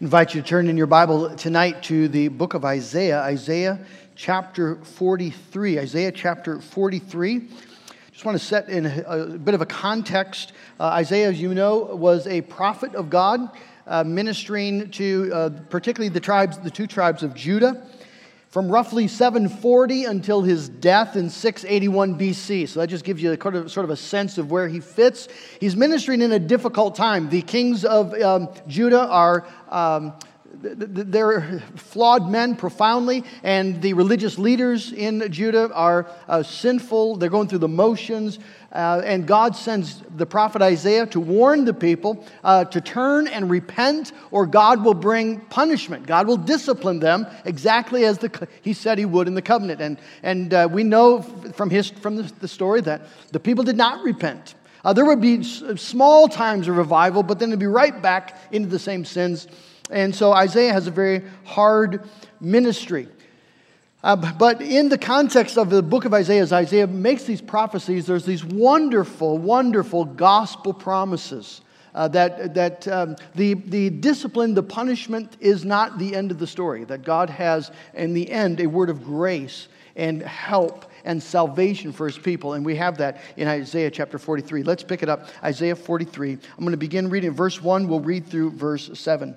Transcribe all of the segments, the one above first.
invite you to turn in your Bible tonight to the book of Isaiah, Isaiah chapter 43. Isaiah chapter 43. Just want to set in a, bit of a context. Uh, Isaiah, as you know, was a prophet of God, uh, ministering to uh, particularly the tribes, the two tribes of Judah from roughly 740 until his death in 681 BC. So that just gives you a, sort of a sense of where he fits. He's ministering in a difficult time. The kings of um, Judah are. Um, they're flawed men profoundly, and the religious leaders in Judah are uh, sinful. They're going through the motions. Uh, and God sends the prophet Isaiah to warn the people uh, to turn and repent, or God will bring punishment. God will discipline them exactly as the, He said He would in the covenant. And, and uh, we know from, his, from the, story that the people did not repent. Uh, there would be small times of revival, but then it'd be right back into the same sins. And so Isaiah has a very hard ministry. Uh, but in the context of the book of Isaiah, as Isaiah makes these prophecies, there's these wonderful, wonderful gospel promises. Uh, that that um, the, the discipline, the punishment is not the end of the story. That God has, in the end, a word of grace and help and salvation for his people. And we have that in Isaiah chapter 43. Let's pick it up. Isaiah 43. I'm going to begin reading verse 1. We'll read through verse 7.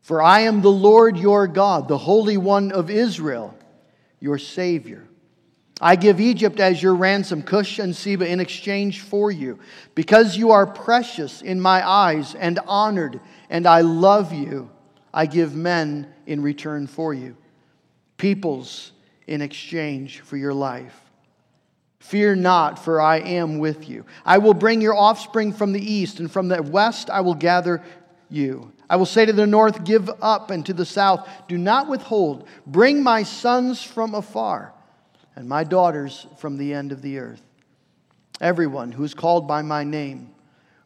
For I am the Lord your God, the Holy One of Israel, your Savior. I give Egypt as your ransom, Cush and Seba in exchange for you, because you are precious in my eyes and honored, and I love you. I give men in return for you, peoples in exchange for your life. Fear not, for I am with you. I will bring your offspring from the east, and from the west I will gather you. I will say to the north, Give up, and to the south, Do not withhold. Bring my sons from afar, and my daughters from the end of the earth. Everyone who is called by my name,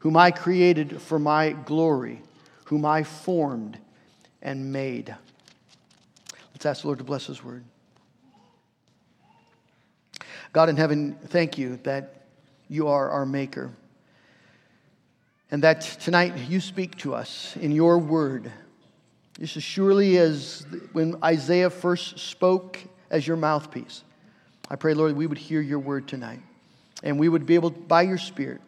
whom I created for my glory, whom I formed and made. Let's ask the Lord to bless His word. God in heaven, thank you that you are our Maker and that tonight you speak to us in your word. Just as surely as when Isaiah first spoke as your mouthpiece. I pray, Lord, we would hear your word tonight. And we would be able, by your Spirit,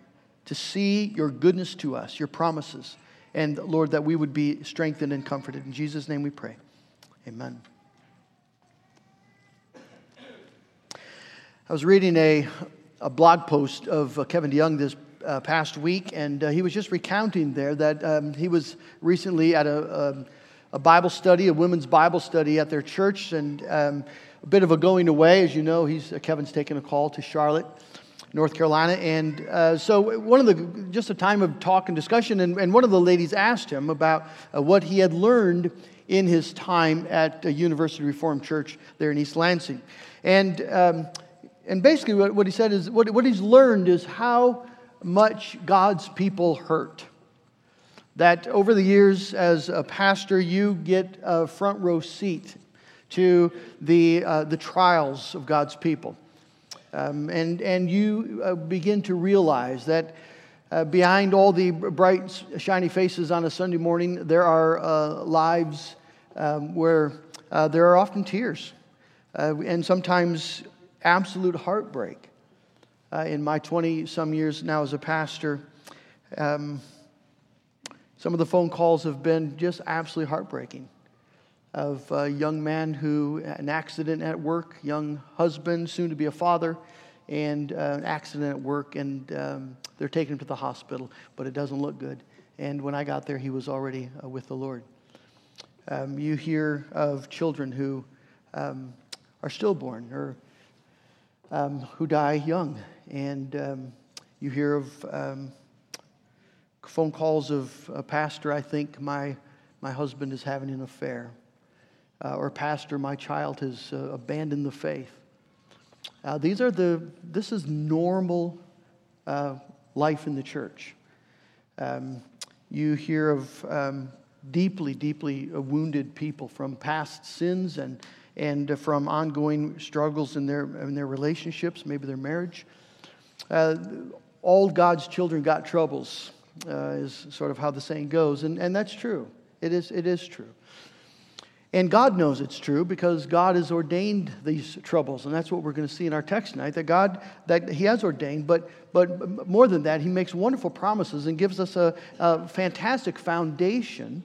to see your goodness to us, your promises. And, Lord, that we would be strengthened and comforted. In Jesus' name we pray. Amen. I was reading a, a blog post of uh, Kevin DeYoung this uh, past week, and uh, he was just recounting there that um, he was recently at a, a, um, a, Bible study, a women's Bible study at their church, and um, a bit of a going away. As you know, he's, uh, Kevin's taken a call to Charlotte. North Carolina. And uh, so, one of the, just a time of talk and discussion, and, and one of the ladies asked him about uh, what he had learned in his time at a University Reformed Church there in East Lansing. And, um, and basically, what, what he said is what, what he's learned is how much God's people hurt. That over the years, as a pastor, you get a front row seat to the, uh, the trials of God's people. Um, and, and you uh, begin to realize that uh, behind all the bright, shiny faces on a Sunday morning, there are uh, lives um, where uh, there are often tears uh, and sometimes absolute heartbreak uh, in my 20 some years now as a pastor. Um, some of the phone calls have been just absolutely heartbreaking of a young man who an accident at work, young husband, soon to be a father, and uh, an accident at work, and um, they're taking him to the hospital, but it doesn't look good. And when I got there, he was already uh, with the Lord. Um, you hear of children who um, are stillborn or um, who die young and um, you hear of um, phone calls of a pastor, I think my, my husband is having an affair. Uh, or pastor, my child has uh, abandoned the faith. Uh, these are the, this is normal uh, life in the church. Um, you hear of um, deeply, deeply uh, wounded people from past sins and, and from ongoing struggles in their, in their relationships, maybe their marriage. Uh, all God's children got troubles, uh, is sort of how the saying goes. And, and that's true. It is, it is true. And God knows it's true because God has ordained these troubles. And that's what we're going to see in our text tonight that God, that He has ordained. But, but more than that, He makes wonderful promises and gives us a, a fantastic foundation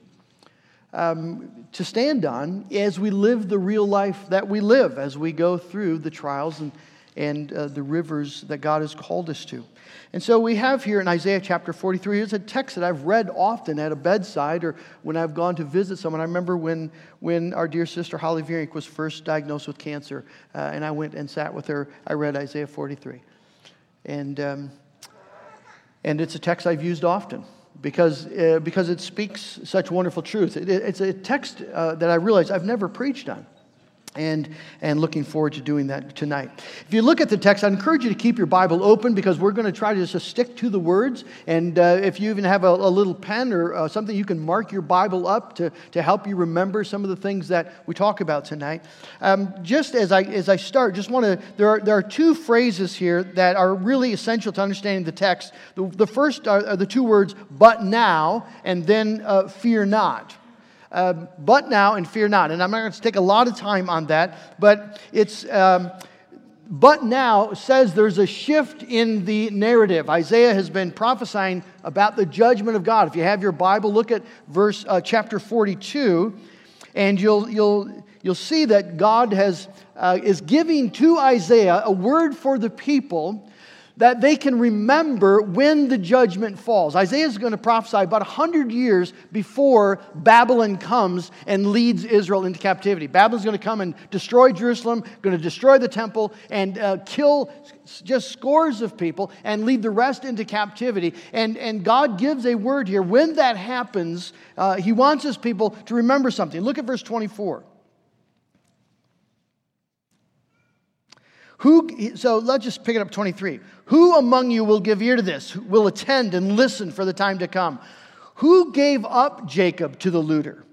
um, to stand on as we live the real life that we live, as we go through the trials and, and uh, the rivers that God has called us to. And so we have here in Isaiah chapter 43, it's a text that I've read often at a bedside or when I've gone to visit someone. I remember when, when our dear sister Holly Vierink was first diagnosed with cancer, uh, and I went and sat with her. I read Isaiah 43. And, um, and it's a text I've used often because, uh, because it speaks such wonderful truth. It, it's a text uh, that I realize I've never preached on and, and looking forward to doing that tonight. If you look at the text, I encourage you to keep your Bible open because we're going to try to just stick to the words. And uh, if you even have a, a little pen or uh, something, you can mark your Bible up to, to help you remember some of the things that we talk about tonight. Um, just as I, as I start, just want to, there are, there are two phrases here that are really essential to understanding the text. The, the first are, are the two words, but now, and then uh, fear not. Um, but now and fear not. And I'm not going to take a lot of time on that, but it's. Um, but now says there's a shift in the narrative. Isaiah has been prophesying about the judgment of God. If you have your Bible, look at verse uh, chapter 42, and you'll you'll you'll see that God has uh, is giving to Isaiah a word for the people that they can remember when the judgment falls. Isaiah is going to prophesy about 100 years before Babylon comes and leads Israel into captivity. Babylon's going to come and destroy Jerusalem, going to destroy the temple, and uh, kill just scores of people and lead the rest into captivity. And, and God gives a word here. When that happens, uh, He wants His people to remember something. Look at verse 24. Who, so let's just pick it up 23. Who among you will give ear to this, will attend and listen for the time to come? Who gave up Jacob to the looter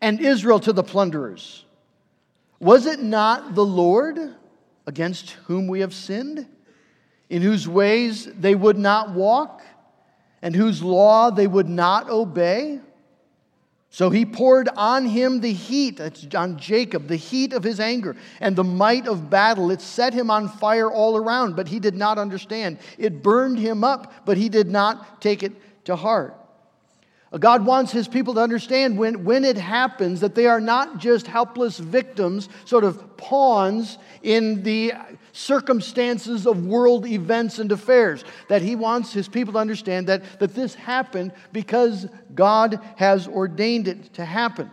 and Israel to the plunderers? Was it not the Lord against whom we have sinned, in whose ways they would not walk, and whose law they would not obey? So he poured on him the heat, on Jacob, the heat of his anger and the might of battle. It set him on fire all around, but he did not understand. It burned him up, but he did not take it to heart. God wants his people to understand when, when it happens that they are not just helpless victims, sort of pawns in the circumstances of world events and affairs. That he wants his people to understand that, that this happened because God has ordained it to happen.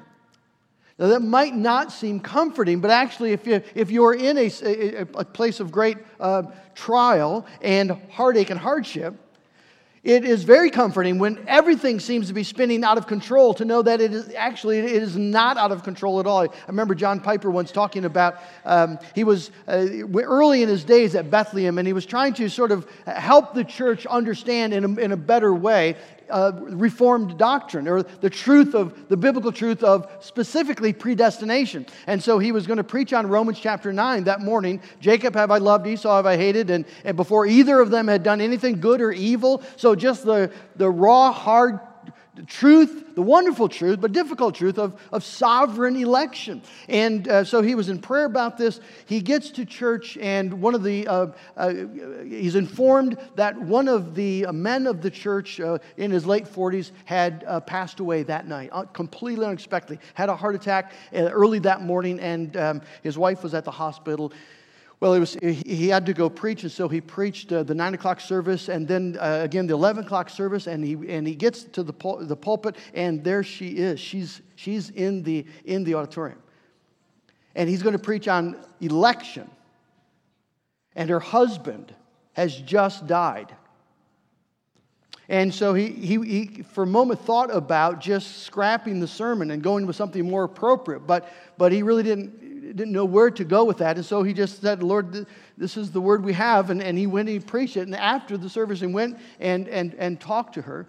Now, that might not seem comforting, but actually, if, you, if you're in a, a, a place of great uh, trial and heartache and hardship, it is very comforting when everything seems to be spinning out of control to know that it is actually it is not out of control at all. I remember John Piper once talking about um, he was uh, early in his days at Bethlehem and he was trying to sort of help the church understand in a, in a better way uh, Reformed doctrine or the truth of the biblical truth of specifically predestination. And so he was going to preach on Romans chapter 9 that morning. Jacob have I loved, Esau have I hated. And, and before either of them had done anything good or evil. So just the, the raw, hard the truth, the wonderful truth, but difficult truth of, of sovereign election. And uh, so he was in prayer about this. He gets to church, and one of the, uh, uh, he's informed that one of the men of the church uh, in his late 40s had uh, passed away that night, uh, completely unexpectedly, had a heart attack early that morning, and um, his wife was at the hospital. Well, it was, he had to go preach, and so he preached uh, the 9 o'clock service and then uh, again the 11 o'clock service. And he, and he gets to the, pul- the pulpit, and there she is. She's, she's in, the, in the auditorium. And he's going to preach on election. And her husband has just died. And so he, he, he, for a moment, thought about just scrapping the sermon and going with something more appropriate. But, but he really didn't, didn't know where to go with that. And so he just said, Lord, this is the word we have. And, and he went and he preached it. And after the service, he went and, and, and talked to her.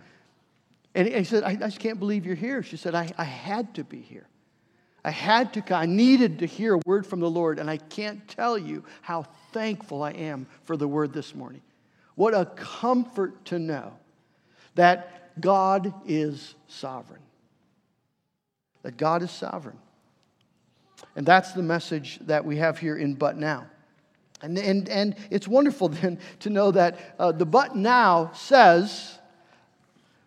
And he said, I, I just can't believe you're here. She said, I, I had to be here. I had to, I needed to hear a word from the Lord. And I can't tell you how thankful I am for the word this morning. What a comfort to know that God is sovereign. That God is sovereign. And that's the message that we have here in But Now. And, and, and it's wonderful then to know that uh, the But Now says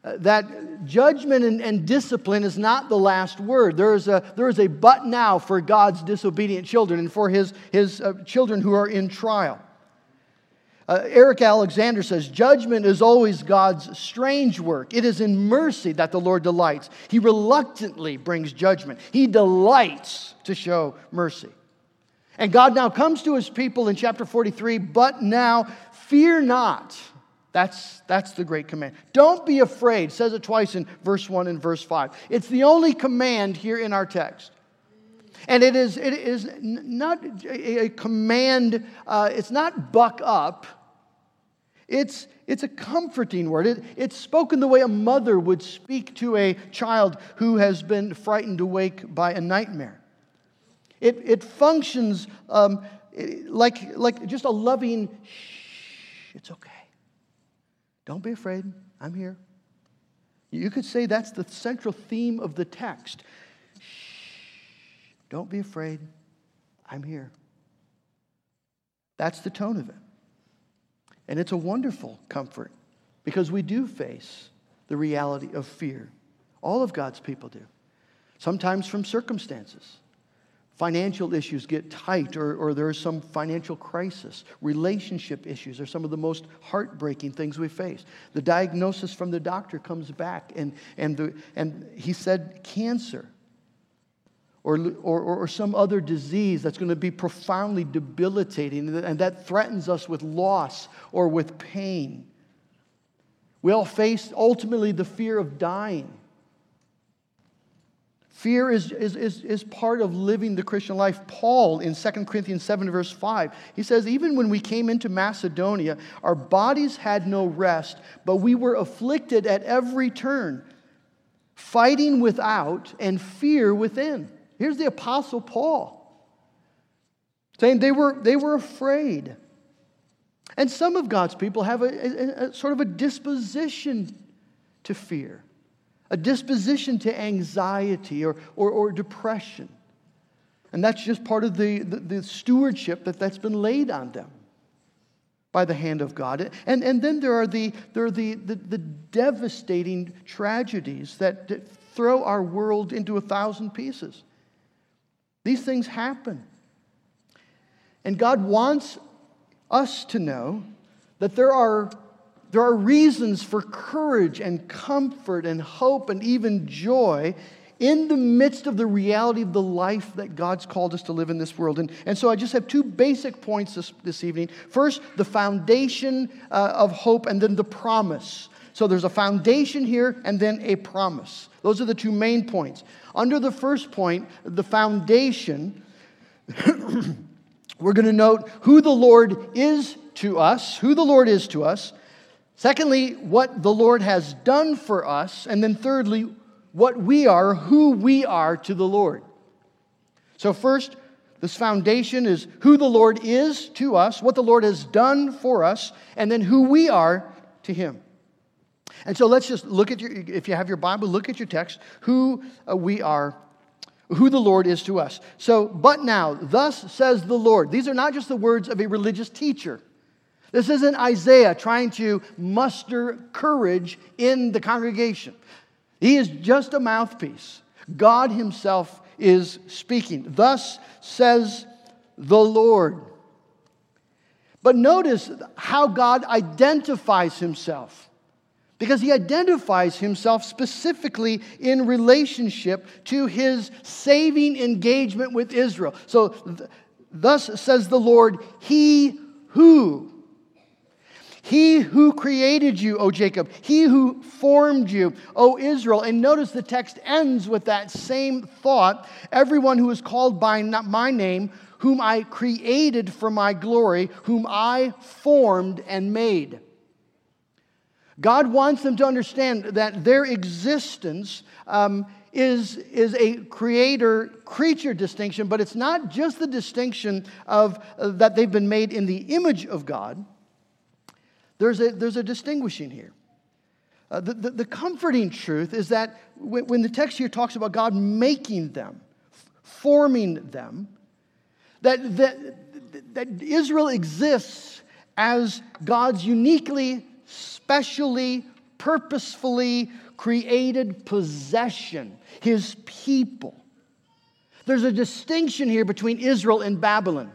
uh, that judgment and, and, discipline is not the last word. There is, a, there is a but now for God's disobedient children and for his, his uh, children who are in trial. Uh, Eric Alexander says, Judgment is always God's strange work. It is in mercy that the Lord delights. He reluctantly brings judgment, He delights to show mercy. And God now comes to His people in chapter 43, but now fear not. That's, that's the great command. Don't be afraid. Says it twice in verse 1 and verse 5. It's the only command here in our text. And it is, it is not a command, uh, it's not buck up. It's, it's a comforting word. It, it's spoken the way a mother would speak to a child who has been frightened awake by a nightmare. It, it functions um, like, like just a loving, shh, it's okay. Don't be afraid. I'm here. You could say that's the central theme of the text. Don't be afraid. I'm here. That's the tone of it. And it's a wonderful comfort because we do face the reality of fear. All of God's people do. Sometimes from circumstances. Financial issues get tight, or, or there's some financial crisis. Relationship issues are some of the most heartbreaking things we face. The diagnosis from the doctor comes back, and, and, the, and he said cancer or, or, or some other disease that's going to be profoundly debilitating and that threatens us with loss or with pain. We all face ultimately the fear of dying. Fear is, is, is, is part of living the Christian life. Paul in 2 Corinthians 7, verse 5, he says, Even when we came into Macedonia, our bodies had no rest, but we were afflicted at every turn, fighting without and fear within. Here's the Apostle Paul saying they were, they were afraid. And some of God's people have a, a, a, sort of a disposition to fear, a disposition to anxiety or, or, or depression. And that's just part of the, the, the, stewardship that, that's been laid on them by the hand of God. And, and then there are the, there are the, the, the devastating tragedies that, that throw our world into a thousand pieces. These things happen. And God wants us to know that there are, there are reasons for courage and comfort and hope and even joy in the midst of the reality of the life that God's called us to live in this world. And, and so I just have two basic points this, this evening. First, the foundation uh, of hope, and then the promise. So there's a foundation here and then a promise. Those are the two main points. Under the first point, the foundation, we're going to note who the Lord is to us, who the Lord is to us. Secondly, what the Lord has done for us. And then thirdly, what we are, who we are to the Lord. So, first, this foundation is who the Lord is to us, what the Lord has done for us, and then who we are to Him. And so let's just look at your, if you have your Bible, look at your text, who uh, we are, who the Lord is to us. So, but now, thus says the Lord. These are not just the words of a religious teacher. This isn't Isaiah trying to muster courage in the congregation. He is just a mouthpiece. God Himself is speaking. Thus says the Lord. But notice how God identifies Himself because he identifies himself specifically in relationship to his saving engagement with Israel. So, th- thus says the Lord, He who. He who created you, O Jacob, he who formed you, O Israel. And notice the text ends with that same thought everyone who is called by my name, whom I created for my glory, whom I formed and made. God wants them to understand that their existence um, is, is a creator creature distinction, but it's not just the distinction of uh, that they've been made in the image of God. There's a, there's a distinguishing here. Uh, the, the, the, comforting truth is that when, when the text here talks about God making them, forming them, that, that, that Israel exists as God's uniquely, specially, purposefully created possession, his people. There's a distinction here between Israel and Babylon.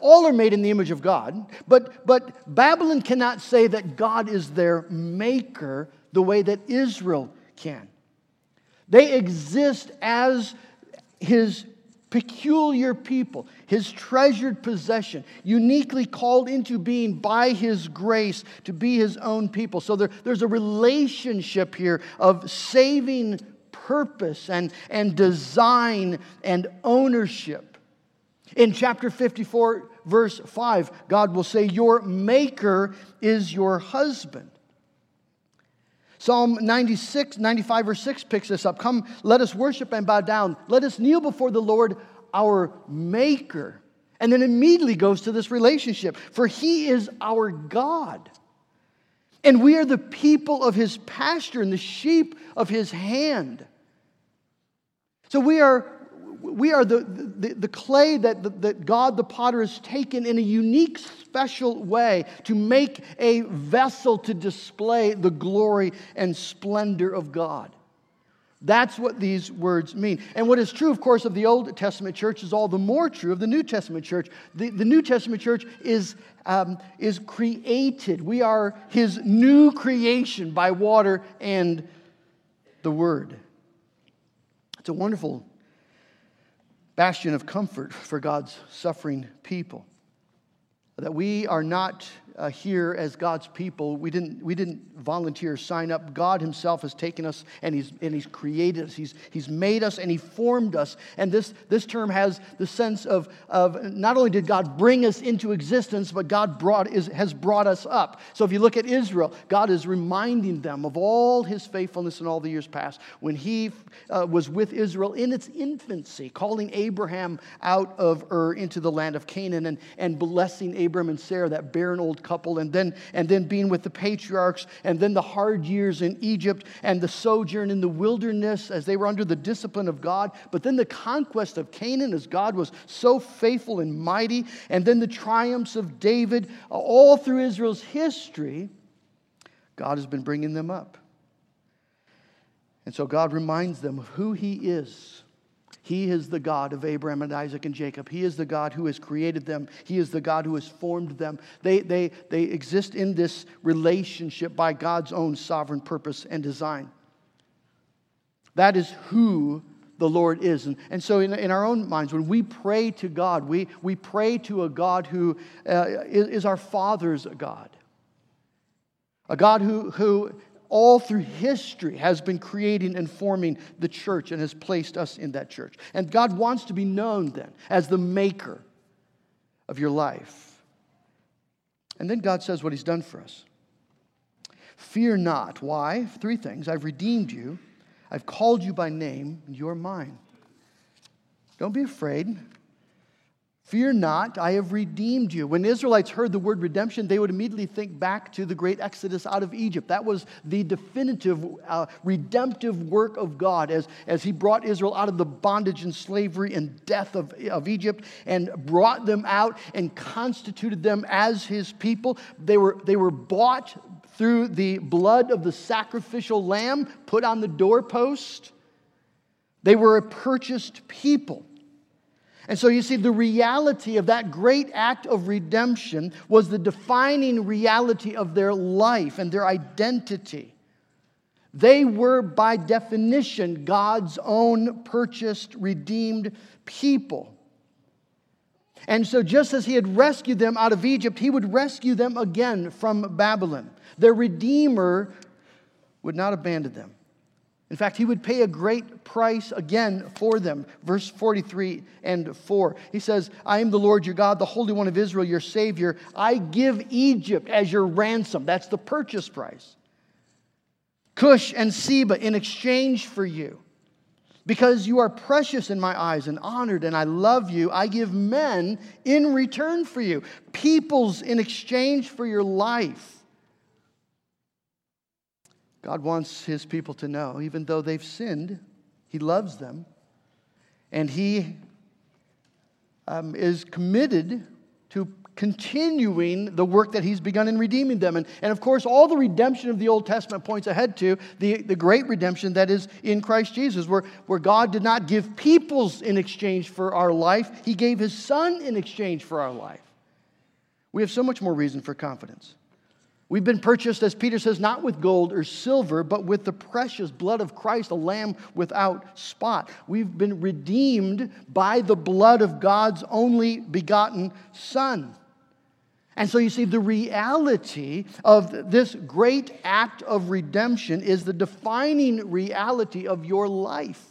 All are made in the image of God, but, but Babylon cannot say that God is their maker the way that Israel can. They exist as his peculiar people, his treasured possession, uniquely called into being by his grace to be his own people. So there, there's a relationship here of saving purpose and, and design and ownership. In chapter 54, verse 5, God will say, Your maker is your husband. Psalm 96, 95, verse 6 picks this up. Come, let us worship and bow down. Let us kneel before the Lord, our Maker. And then immediately goes to this relationship, for He is our God. And we are the people of His pasture and the sheep of His hand. So we are we are the, the, the clay that, that God the potter has taken in a unique, special way to make a vessel to display the glory and splendor of God. That's what these words mean. And what is true, of course, of the Old Testament church is all the more true of the New Testament church. The, the New Testament church is, um, is created. We are his new creation by water and the Word. It's a wonderful bastion of comfort for God's suffering people. That we are not uh, here as God's people. We didn't, we didn't volunteer, sign up. God Himself has taken us and He's, and he's created us. He's, he's made us and He formed us. And this, this term has the sense of, of not only did God bring us into existence, but God brought, is, has brought us up. So if you look at Israel, God is reminding them of all His faithfulness in all the years past. When He uh, was with Israel in its infancy, calling Abraham out of Ur into the land of Canaan and, and blessing Abram and Sarah, that barren old couple, and then, and then being with the patriarchs, and then the hard years in Egypt, and the sojourn in the wilderness as they were under the discipline of God, but then the conquest of Canaan as God was so faithful and mighty, and then the triumphs of David, uh, all through Israel's history, God has been bringing them up. And so God reminds them of who He is he is the God of Abraham and Isaac and Jacob. He is the God who has created them. He is the God who has formed them. They, they, they exist in this relationship by God's own sovereign purpose and design. That is who the Lord is. And, and so, in, in our own minds, when we pray to God, we, we pray to a God who uh, is, is our Father's God. A God who, who all through history has been creating and forming the church and has placed us in that church. And God wants to be known then as the maker of your life. And then God says what He's done for us. Fear not. Why? Three things. I've redeemed you, I've called you by name, and you're mine. Don't be afraid. Fear not, I have redeemed you. When Israelites heard the word redemption, they would immediately think back to the great exodus out of Egypt. That was the definitive uh, redemptive work of God as, as He brought Israel out of the bondage and slavery and death of, of Egypt and brought them out and constituted them as His people. They were, they were bought through the blood of the sacrificial lamb put on the doorpost. They were a purchased people. And so you see, the reality of that great act of redemption was the defining reality of their life and their identity. They were, by definition, God's own purchased, redeemed people. And so, just as he had rescued them out of Egypt, he would rescue them again from Babylon. Their Redeemer would not abandon them. In fact, he would pay a great price again for them. Verse 43 and 4. He says, I am the Lord your God, the Holy One of Israel, your Savior. I give Egypt as your ransom. That's the purchase price. Cush and Seba in exchange for you. Because you are precious in my eyes and honored, and I love you, I give men in return for you, peoples in exchange for your life. God wants his people to know, even though they've sinned, he loves them, and he um, is committed to continuing the work that he's begun in redeeming them. And, and of course, all the redemption of the Old Testament points ahead to the, the great redemption that is in Christ Jesus, where, where God did not give peoples in exchange for our life, he gave his son in exchange for our life. We have so much more reason for confidence. We've been purchased, as Peter says, not with gold or silver, but with the precious blood of Christ, a lamb without spot. We've been redeemed by the blood of God's only begotten Son. And so you see, the reality of this great act of redemption is the defining reality of your life.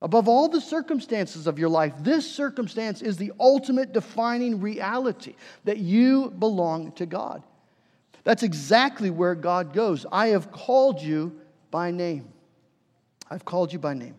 Above all the circumstances of your life, this circumstance is the ultimate defining reality that you belong to God. That's exactly where God goes. I have called you by name. I've called you by name.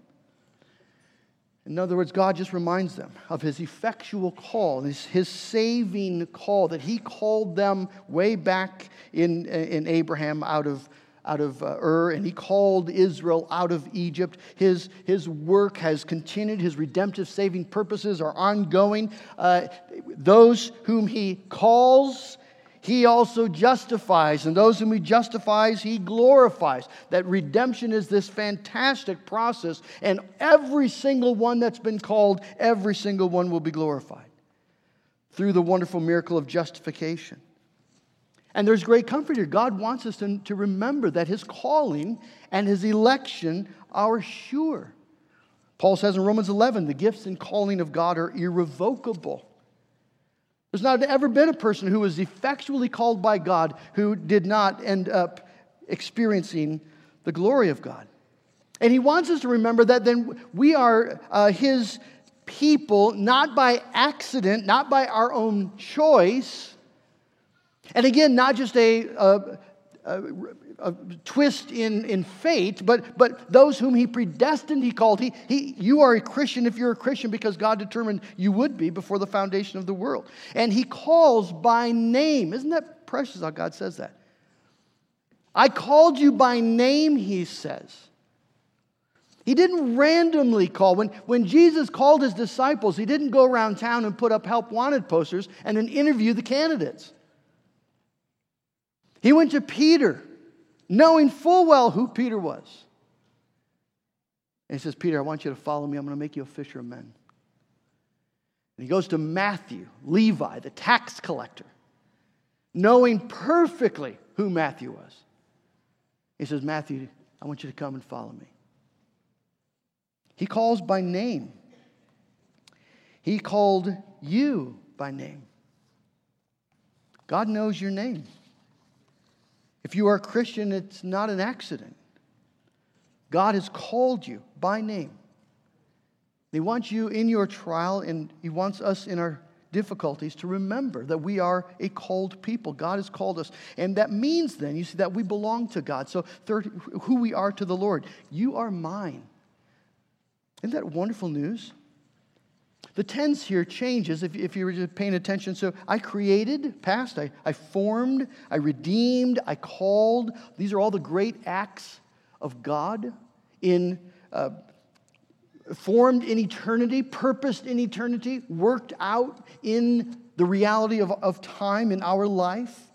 In other words, God just reminds them of his effectual call, his, his saving call that he called them way back in, in Abraham out of, out of uh, Ur, and he called Israel out of Egypt. His, his work has continued, his redemptive saving purposes are ongoing. Uh, those whom he calls, he also justifies, and those whom he justifies, he glorifies. That redemption is this fantastic process, and every single one that's been called, every single one will be glorified through the wonderful miracle of justification. And there's great comfort here. God wants us to, to remember that his calling and his election are sure. Paul says in Romans 11, the gifts and calling of God are irrevocable. There's not ever been a person who was effectually called by God who did not end up experiencing the glory of God. And he wants us to remember that then we are uh, his people, not by accident, not by our own choice. And again, not just a, a, a, a twist in, in fate, but, but those whom he predestined, he called. He, he, you are a Christian if you're a Christian because God determined you would be before the foundation of the world. And he calls by name. Isn't that precious how God says that? I called you by name, he says. He didn't randomly call. When, when Jesus called his disciples, he didn't go around town and put up help wanted posters and then interview the candidates. He went to Peter knowing full well who Peter was. And he says, Peter, I want you to follow me. I'm going to make you a fisher of men. And he goes to Matthew, Levi, the tax collector, knowing perfectly who Matthew was. He says, Matthew, I want you to come and follow me. He calls by name. He called you by name. God knows your name. If you are a Christian, it's not an accident. God has called you by name. He wants you in your trial, and He wants us in our difficulties to remember that we are a called people. God has called us. And that means then, you see, that we belong to God. So, third, who we are to the Lord. You are mine. Isn't that wonderful news? The tense here changes if, if you were paying attention. So I created, past, I, I formed, I redeemed, I called. These are all the great acts of God in uh, formed in eternity, purposed in eternity, worked out in the reality of, of time in our life.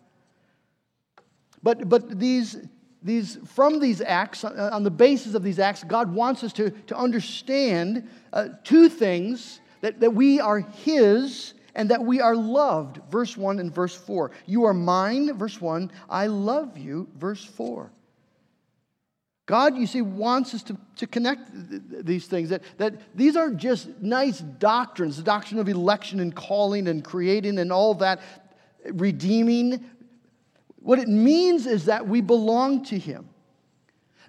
But, but these, these, from these acts, uh, on the basis of these acts, God wants us to, to understand uh, two things that, that we are His and that we are loved. Verse 1 and verse 4. You are mine, verse 1. I love you, verse 4. God, you see, wants us to, to connect these things. That, that these aren't just nice doctrines, the doctrine of election and calling and creating and all that, redeeming. What it means is that we belong to Him.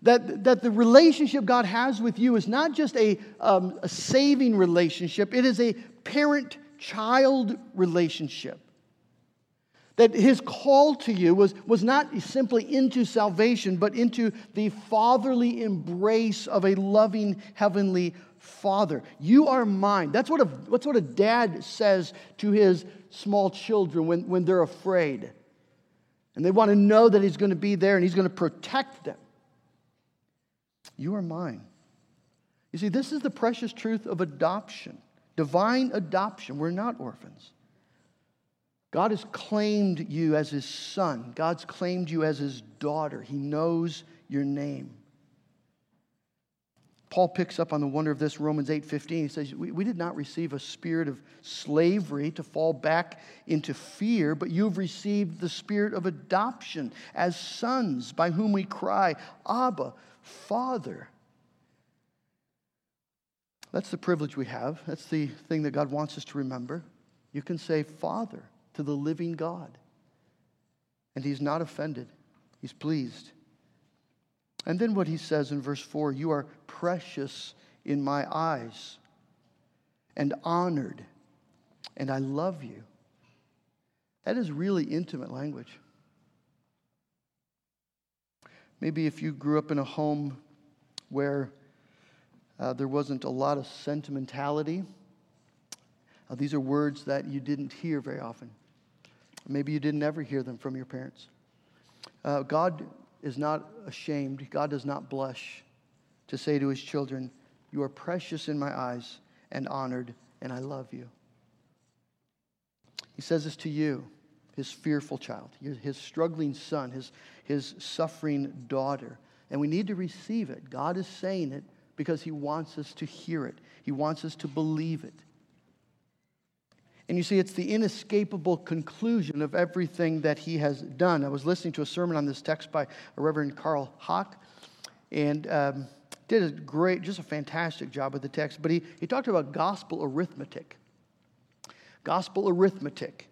That, that the relationship God has with you is not just a, um, a saving relationship, it is a parent child relationship. That his call to you was, was not simply into salvation, but into the fatherly embrace of a loving heavenly father. You are mine. That's what a, that's what a dad says to his small children when, when they're afraid. And they want to know that he's going to be there and he's going to protect them. You are mine. You see, this is the precious truth of adoption, divine adoption. We're not orphans. God has claimed you as his son. God's claimed you as his daughter. He knows your name. Paul picks up on the wonder of this Romans 8:15. He says, we, we did not receive a spirit of slavery to fall back into fear, but you've received the spirit of adoption as sons, by whom we cry, Abba, Father. That's the privilege we have. That's the thing that God wants us to remember. You can say, Father to the living God. And he's not offended, he's pleased. And then what he says in verse 4 You are precious in my eyes and honored, and I love you. That is really intimate language. Maybe if you grew up in a home where uh, there wasn't a lot of sentimentality, uh, these are words that you didn't hear very often. Maybe you didn't ever hear them from your parents. Uh, God is not ashamed, God does not blush to say to his children, You are precious in my eyes and honored, and I love you. He says this to you, his fearful child, his struggling son, his, his suffering daughter. And we need to receive it. God is saying it because he wants us to hear it, he wants us to believe it. And you see, it's the inescapable conclusion of everything that he has done. I was listening to a sermon on this text by Reverend Carl Hock, and um, did a great, just a fantastic job with the text. But he, he talked about gospel arithmetic. Gospel arithmetic,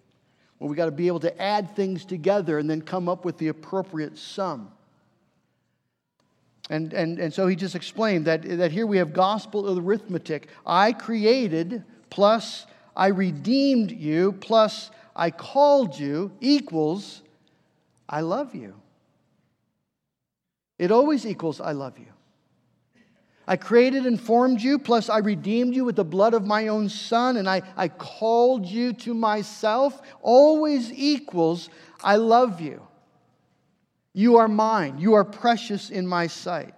where we got to be able to add things together and then come up with the appropriate sum. And, and, and so he just explained that, that here we have gospel arithmetic. I created plus I redeemed you plus I called you equals I love you. It always equals I love you. I created and formed you, plus I redeemed you with the blood of my own son, and I, I called you to myself, always equals I love you. You are mine. You are precious in my sight.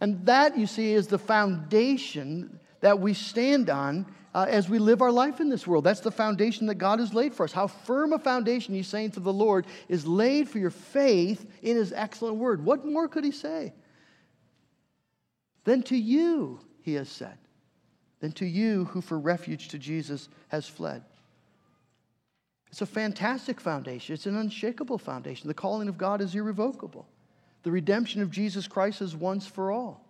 And that, you see, is the foundation that we stand on uh, as we live our life in this world. That's the foundation that God has laid for us. How firm a foundation, he's saying to the Lord, is laid for your faith in his excellent word. What more could he say? Then to you, he has said, than to you who for refuge to Jesus has fled. It's a fantastic foundation. It's an unshakable foundation. The calling of God is irrevocable. The redemption of Jesus Christ is once for all.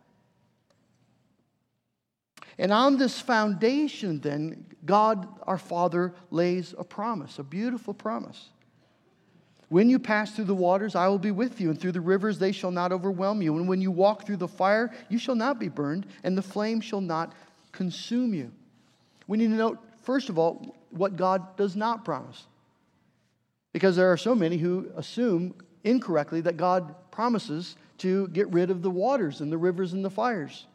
And on this foundation, then, God our Father lays a promise, a beautiful promise. When you pass through the waters, I will be with you, and through the rivers, they shall not overwhelm you. And when you walk through the fire, you shall not be burned, and the flame shall not consume you. We need to note, first of all, what God does not promise. Because there are so many who assume incorrectly that God promises to get rid of the waters and the rivers and the fires.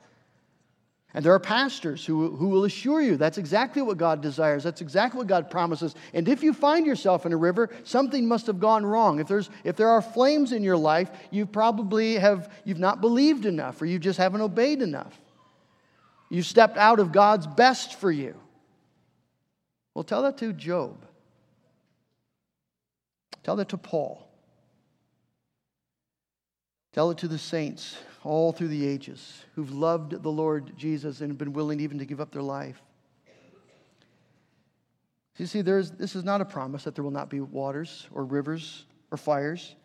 And there are pastors who, who will assure you that's exactly what God desires. That's exactly what God promises. And if you find yourself in a river, something must have gone wrong. If, there's, if there are flames in your life, you probably have you've not believed enough or you just haven't obeyed enough. You stepped out of God's best for you. Well, tell that to Job. Tell that to Paul. Tell it to the saints all through the ages who've loved the Lord Jesus and been willing even to give up their life. You see, this is not a promise that there will not be waters or rivers or fires.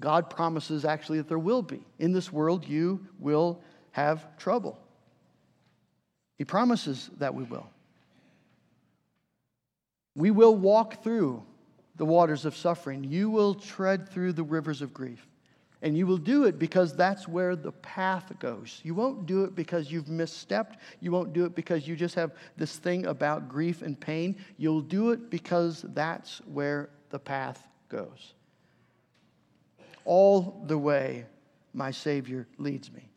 God promises actually that there will be. In this world, you will have trouble. He promises that we will. We will walk through the waters of suffering. You will tread through the rivers of grief. And you will do it because that's where the path goes. You won't do it because you've misstepped. You won't do it because you just have this thing about grief and pain. You'll do it because that's where the path goes. All the way, my Savior leads me.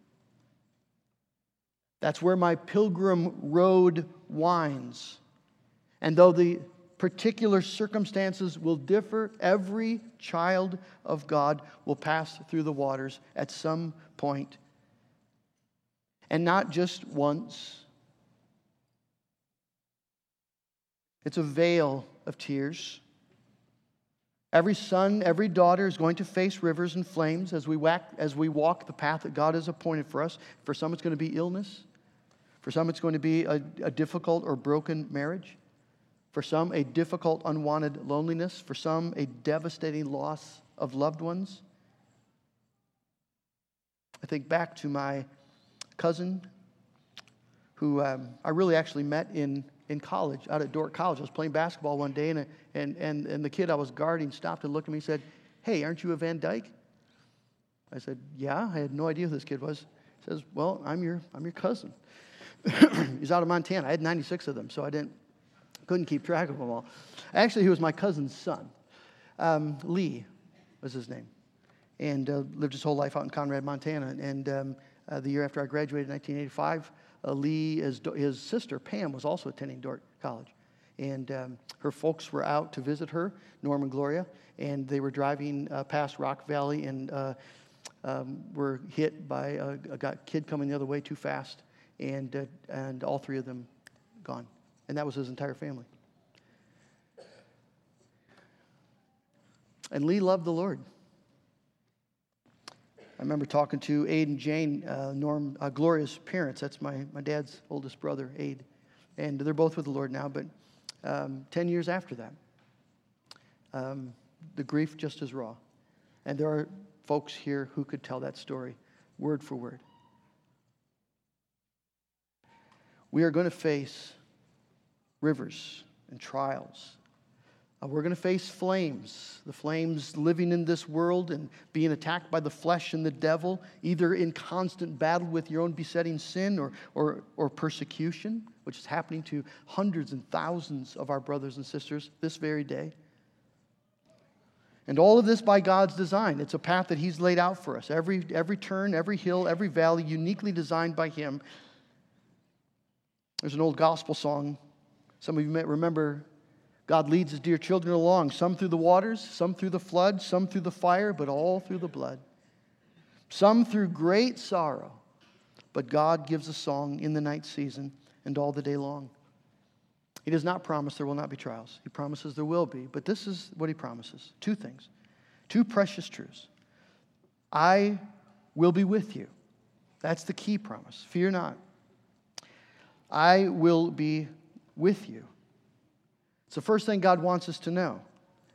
That's where my pilgrim road winds. And though the particular circumstances will differ. Every child of God will pass through the waters at some point. And not just once. It's a vale of tears. Every son, every daughter is going to face rivers and flames as we, whack, as we walk the path that God has appointed for us. For some, it's going to be illness. For some, it's going to be a, a difficult or broken marriage. For some, a difficult, unwanted loneliness. For some, a devastating loss of loved ones. I think back to my cousin who um, I really actually met in, in college, out at Dordt College. I was playing basketball one day, and, and, and, and the kid I was guarding stopped and looked at me and said, Hey, aren't you a Van Dyke? I said, Yeah. I had no idea who this kid was. He says, Well, I'm your, I'm your cousin. He's out of Montana. I had 96 of them, so I didn't couldn't keep track of them all. Actually, he was my cousin's son. Um, Lee was his name. And uh, lived his whole life out in Conrad, Montana. And um, uh, the year after I graduated in 1985, uh, Lee, his, his sister Pam, was also attending Dordt College. And um, her folks were out to visit her, Norm and Gloria, and they were driving uh, past Rock Valley and uh, um, were hit by a, a, kid coming the other way too fast, and, uh, and all three of them gone. And that was his entire family. And Lee loved the Lord. I remember talking to Aid and Jane, uh, Norm, uh, Gloria's parents. That's my, my dad's oldest brother, Aid. And they're both with the Lord now, but um, 10 years after that, um, the grief just as raw. And there are folks here who could tell that story word for word. We are going to face rivers and trials. Uh, we're going to face flames, the flames living in this world and being attacked by the flesh and the devil, either in constant battle with your own besetting sin or, or, or persecution, which is happening to hundreds and thousands of our brothers and sisters this very day. And all of this by God's design. It's a path that He's laid out for us. Every, every turn, every hill, every valley, uniquely designed by Him. There's an old gospel song some of you may remember God leads his dear children along, some through the waters, some through the flood, some through the fire, but all through the blood. Some through great sorrow, but God gives a song in the night season and all the day long. He does not promise there will not be trials. He promises there will be, but this is what he promises two things, two precious truths. I will be with you. That's the key promise. Fear not. I will be with you. It's the first thing God wants us to know.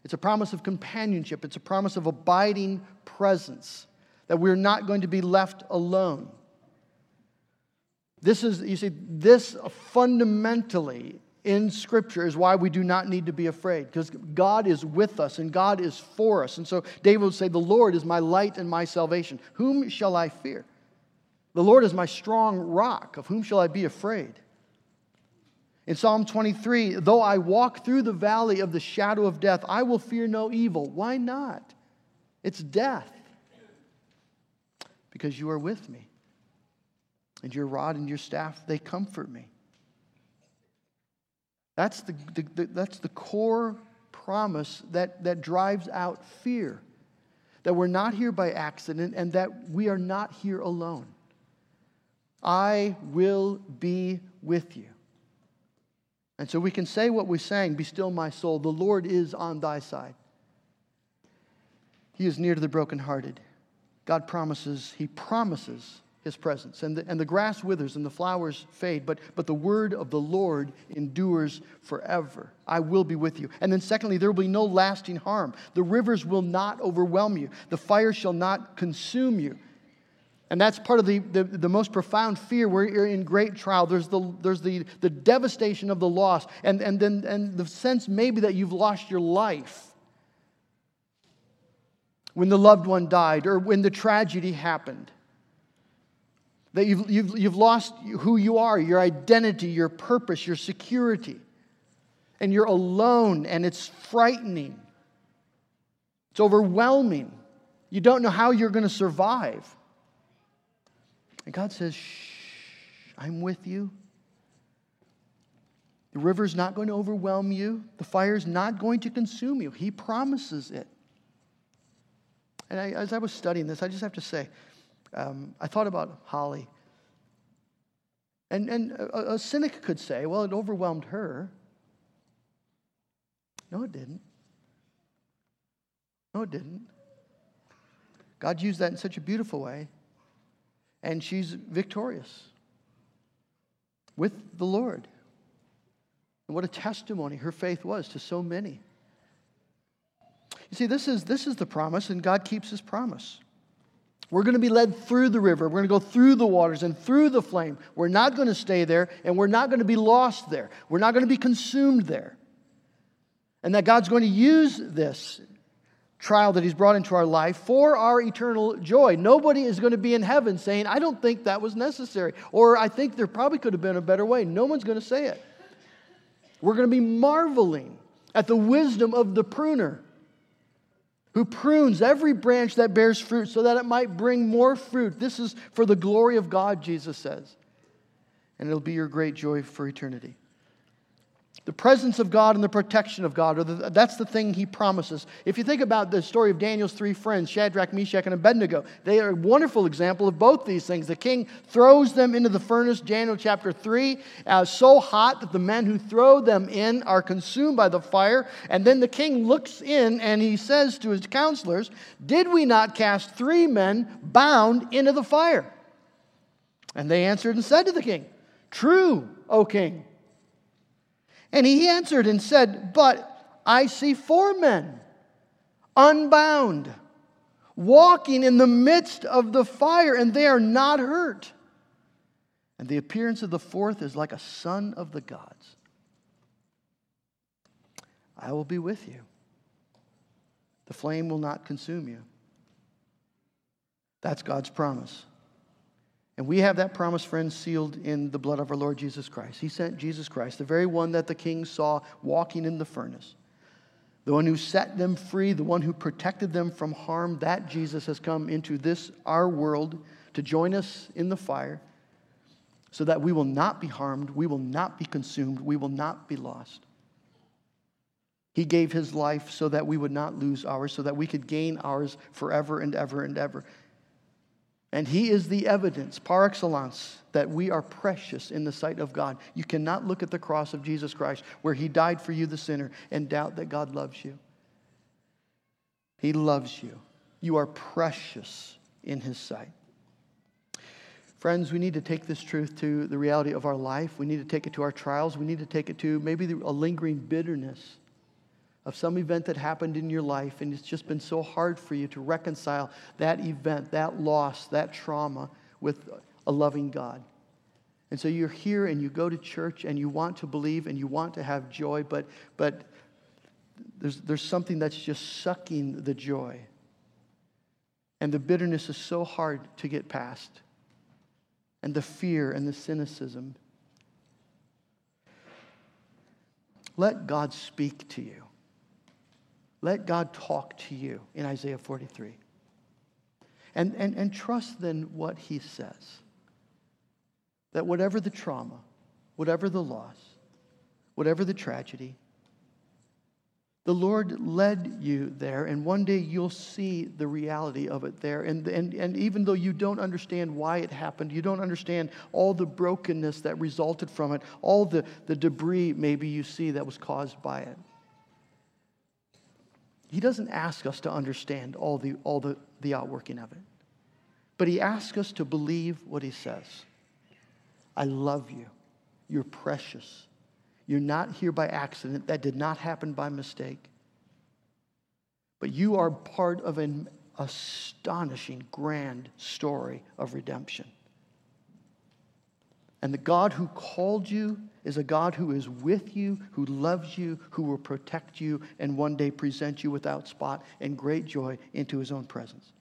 It's a promise of companionship, it's a promise of abiding presence, that we're not going to be left alone. This is, you see, this fundamentally in Scripture is why we do not need to be afraid, because God is with us and God is for us. And so David would say, The Lord is my light and my salvation. Whom shall I fear? The Lord is my strong rock. Of whom shall I be afraid? In Psalm 23, though I walk through the valley of the shadow of death, I will fear no evil. Why not? It's death. Because you are with me. And your rod and your staff, they comfort me. That's the, the, the, that's the core promise that, that drives out fear. That we're not here by accident and that we are not here alone. I will be with you. And so we can say what we sang Be still, my soul, the Lord is on thy side. He is near to the brokenhearted. God promises, He promises his presence. And the, and the grass withers and the flowers fade, but, but the word of the Lord endures forever. I will be with you. And then, secondly, there will be no lasting harm. The rivers will not overwhelm you, the fire shall not consume you. And that's part of the, the, the, most profound fear. We're in great trial. There's the, there's the, the devastation of the loss, and, and then and the sense maybe that you've lost your life when the loved one died or when the tragedy happened. That you've, you've, you've lost who you are, your identity, your purpose, your security. And you're alone, and it's frightening. It's overwhelming. You don't know how you're going to survive. And God says, Shh, I'm with you. The river's not going to overwhelm you, the fire's not going to consume you. He promises it. And I, as I was studying this, I just have to say, um, I thought about Holly. And, and a, a cynic could say, well, it overwhelmed her. No, it didn't. No, it didn't. God used that in such a beautiful way, and she's victorious with the Lord. And what a testimony her faith was to so many. You see, this is, this is the promise, and God keeps his promise. We're going to be led through the river. We're going to go through the waters and through the flame. We're not going to stay there, and we're not going to be lost there. We're not going to be consumed there. And that God's going to use this trial that He's brought into our life for our eternal joy. Nobody is going to be in heaven saying, I don't think that was necessary, or I think there probably could have been a better way. No one's going to say it. We're going to be marveling at the wisdom of the pruner who prunes every branch that bears fruit so that it might bring more fruit. This is for the glory of God, Jesus says. And it'll be your great joy for eternity. The presence of God and the protection of God, the, that's the thing he promises. If you think about the story of Daniel's three friends, Shadrach, Meshach, and Abednego, they are a wonderful example of both these things. The king throws them into the furnace, Daniel chapter 3, uh, so hot that the men who throw them in are consumed by the fire. And then the king looks in and he says to his counselors, Did we not cast three men bound into the fire? And they answered and said to the king, True, O king. And he answered and said, But I see four men unbound, walking in the midst of the fire, and they are not hurt. And the appearance of the fourth is like a son of the gods. I will be with you. The flame will not consume you. That's God's promise. And we have that promise, friends, sealed in the blood of our Lord Jesus Christ. He sent Jesus Christ, the very one that the king saw walking in the furnace, the one who set them free, the one who protected them from harm. That Jesus has come into this, our world, to join us in the fire so that we will not be harmed, we will not be consumed, we will not be lost. He gave his life so that we would not lose ours, so that we could gain ours forever and ever and ever. And he is the evidence par excellence that we are precious in the sight of God. You cannot look at the cross of Jesus Christ where he died for you, the sinner, and doubt that God loves you. He loves you. You are precious in his sight. Friends, we need to take this truth to the reality of our life. We need to take it to our trials. We need to take it to maybe a lingering bitterness of some event that happened in your life, and it's just been so hard for you to reconcile that event, that loss, that trauma with a loving God. And so you're here and you go to church and you want to believe and you want to have joy, but, but there's, there's something that's just sucking the joy. And the bitterness is so hard to get past, and the fear and the cynicism. Let God speak to you. Let God talk to you in Isaiah 43. And, and, and trust then what he says. That whatever the trauma, whatever the loss, whatever the tragedy, the Lord led you there, and one day you'll see the reality of it there. And, and, and even though you don't understand why it happened, you don't understand all the brokenness that resulted from it, all the, the debris maybe you see that was caused by it. He doesn't ask us to understand all the, all the, the outworking of it. But he asks us to believe what he says. I love you. You're precious. You're not here by accident. That did not happen by mistake. But you are part of an astonishing, grand story of redemption. And the God who called you is a God who is with you, who loves you, who will protect you, and one day present you without spot and great joy into his own presence.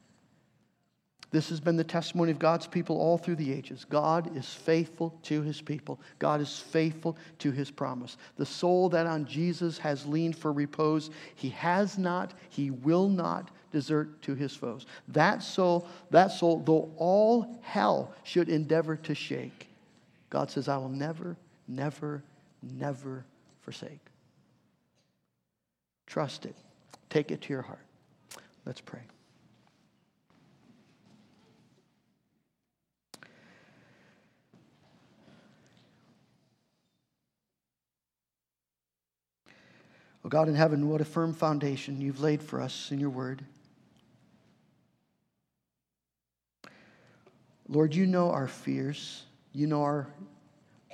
This has been the testimony of God's people all through the ages. God is faithful to his people. God is faithful to his promise. The soul that on Jesus has leaned for repose, he has not, he will not desert to his foes. That soul, that soul, though all hell should endeavor to shake, God says, I will never, never, never forsake. Trust it. Take it to your heart. Let's pray. Oh God in heaven, what a firm foundation you've laid for us in your word. Lord, you know our fears. You know our,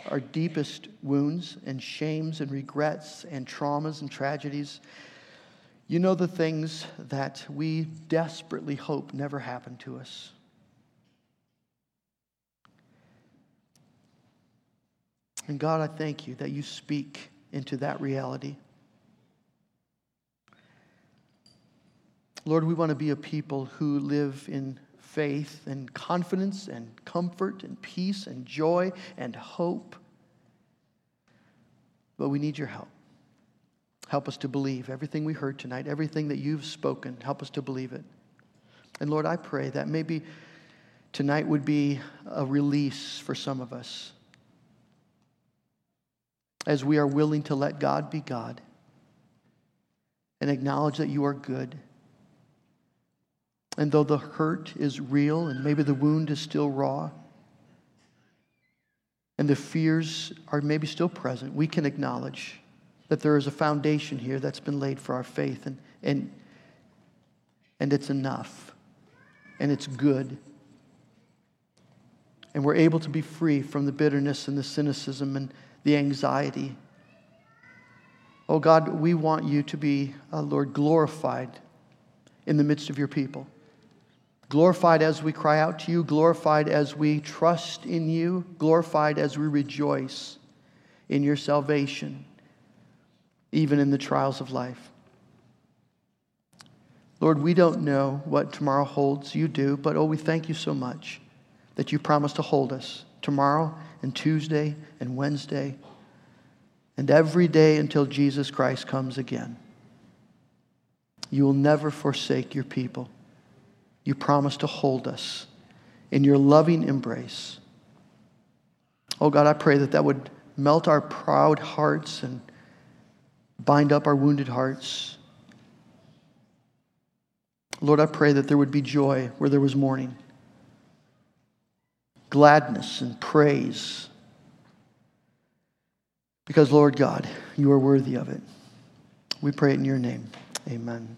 our deepest wounds and shames and regrets and traumas and tragedies. You know the things that we desperately hope never happen to us. And God, I thank you that you speak into that reality. Lord, we want to be a people who live in faith and confidence and comfort and peace and joy and hope. But we need your help. Help us to believe everything we heard tonight, everything that you've spoken. Help us to believe it. And Lord, I pray that maybe tonight would be a release for some of us as we are willing to let God be God and acknowledge that you are good and though the hurt is real and maybe the wound is still raw, and the fears are maybe still present, we can acknowledge that there is a foundation here that's been laid for our faith, and, and, and it's enough, and it's good. And we're able to be free from the bitterness and the cynicism and the anxiety. Oh God, we want you to be, uh, Lord, glorified in the midst of your people. Glorified as we cry out to you, glorified as we trust in you, glorified as we rejoice in your salvation, even in the trials of life. Lord, we don't know what tomorrow holds. You do, but oh, we thank you so much that you promise to hold us tomorrow and Tuesday and Wednesday and every day until Jesus Christ comes again. You will never forsake your people you promise to hold us in your loving embrace. Oh God, I pray that that would melt our proud hearts and bind up our wounded hearts. Lord, I pray that there would be joy where there was mourning, gladness and praise. Because, Lord God, you are worthy of it. We pray it in your name. Amen.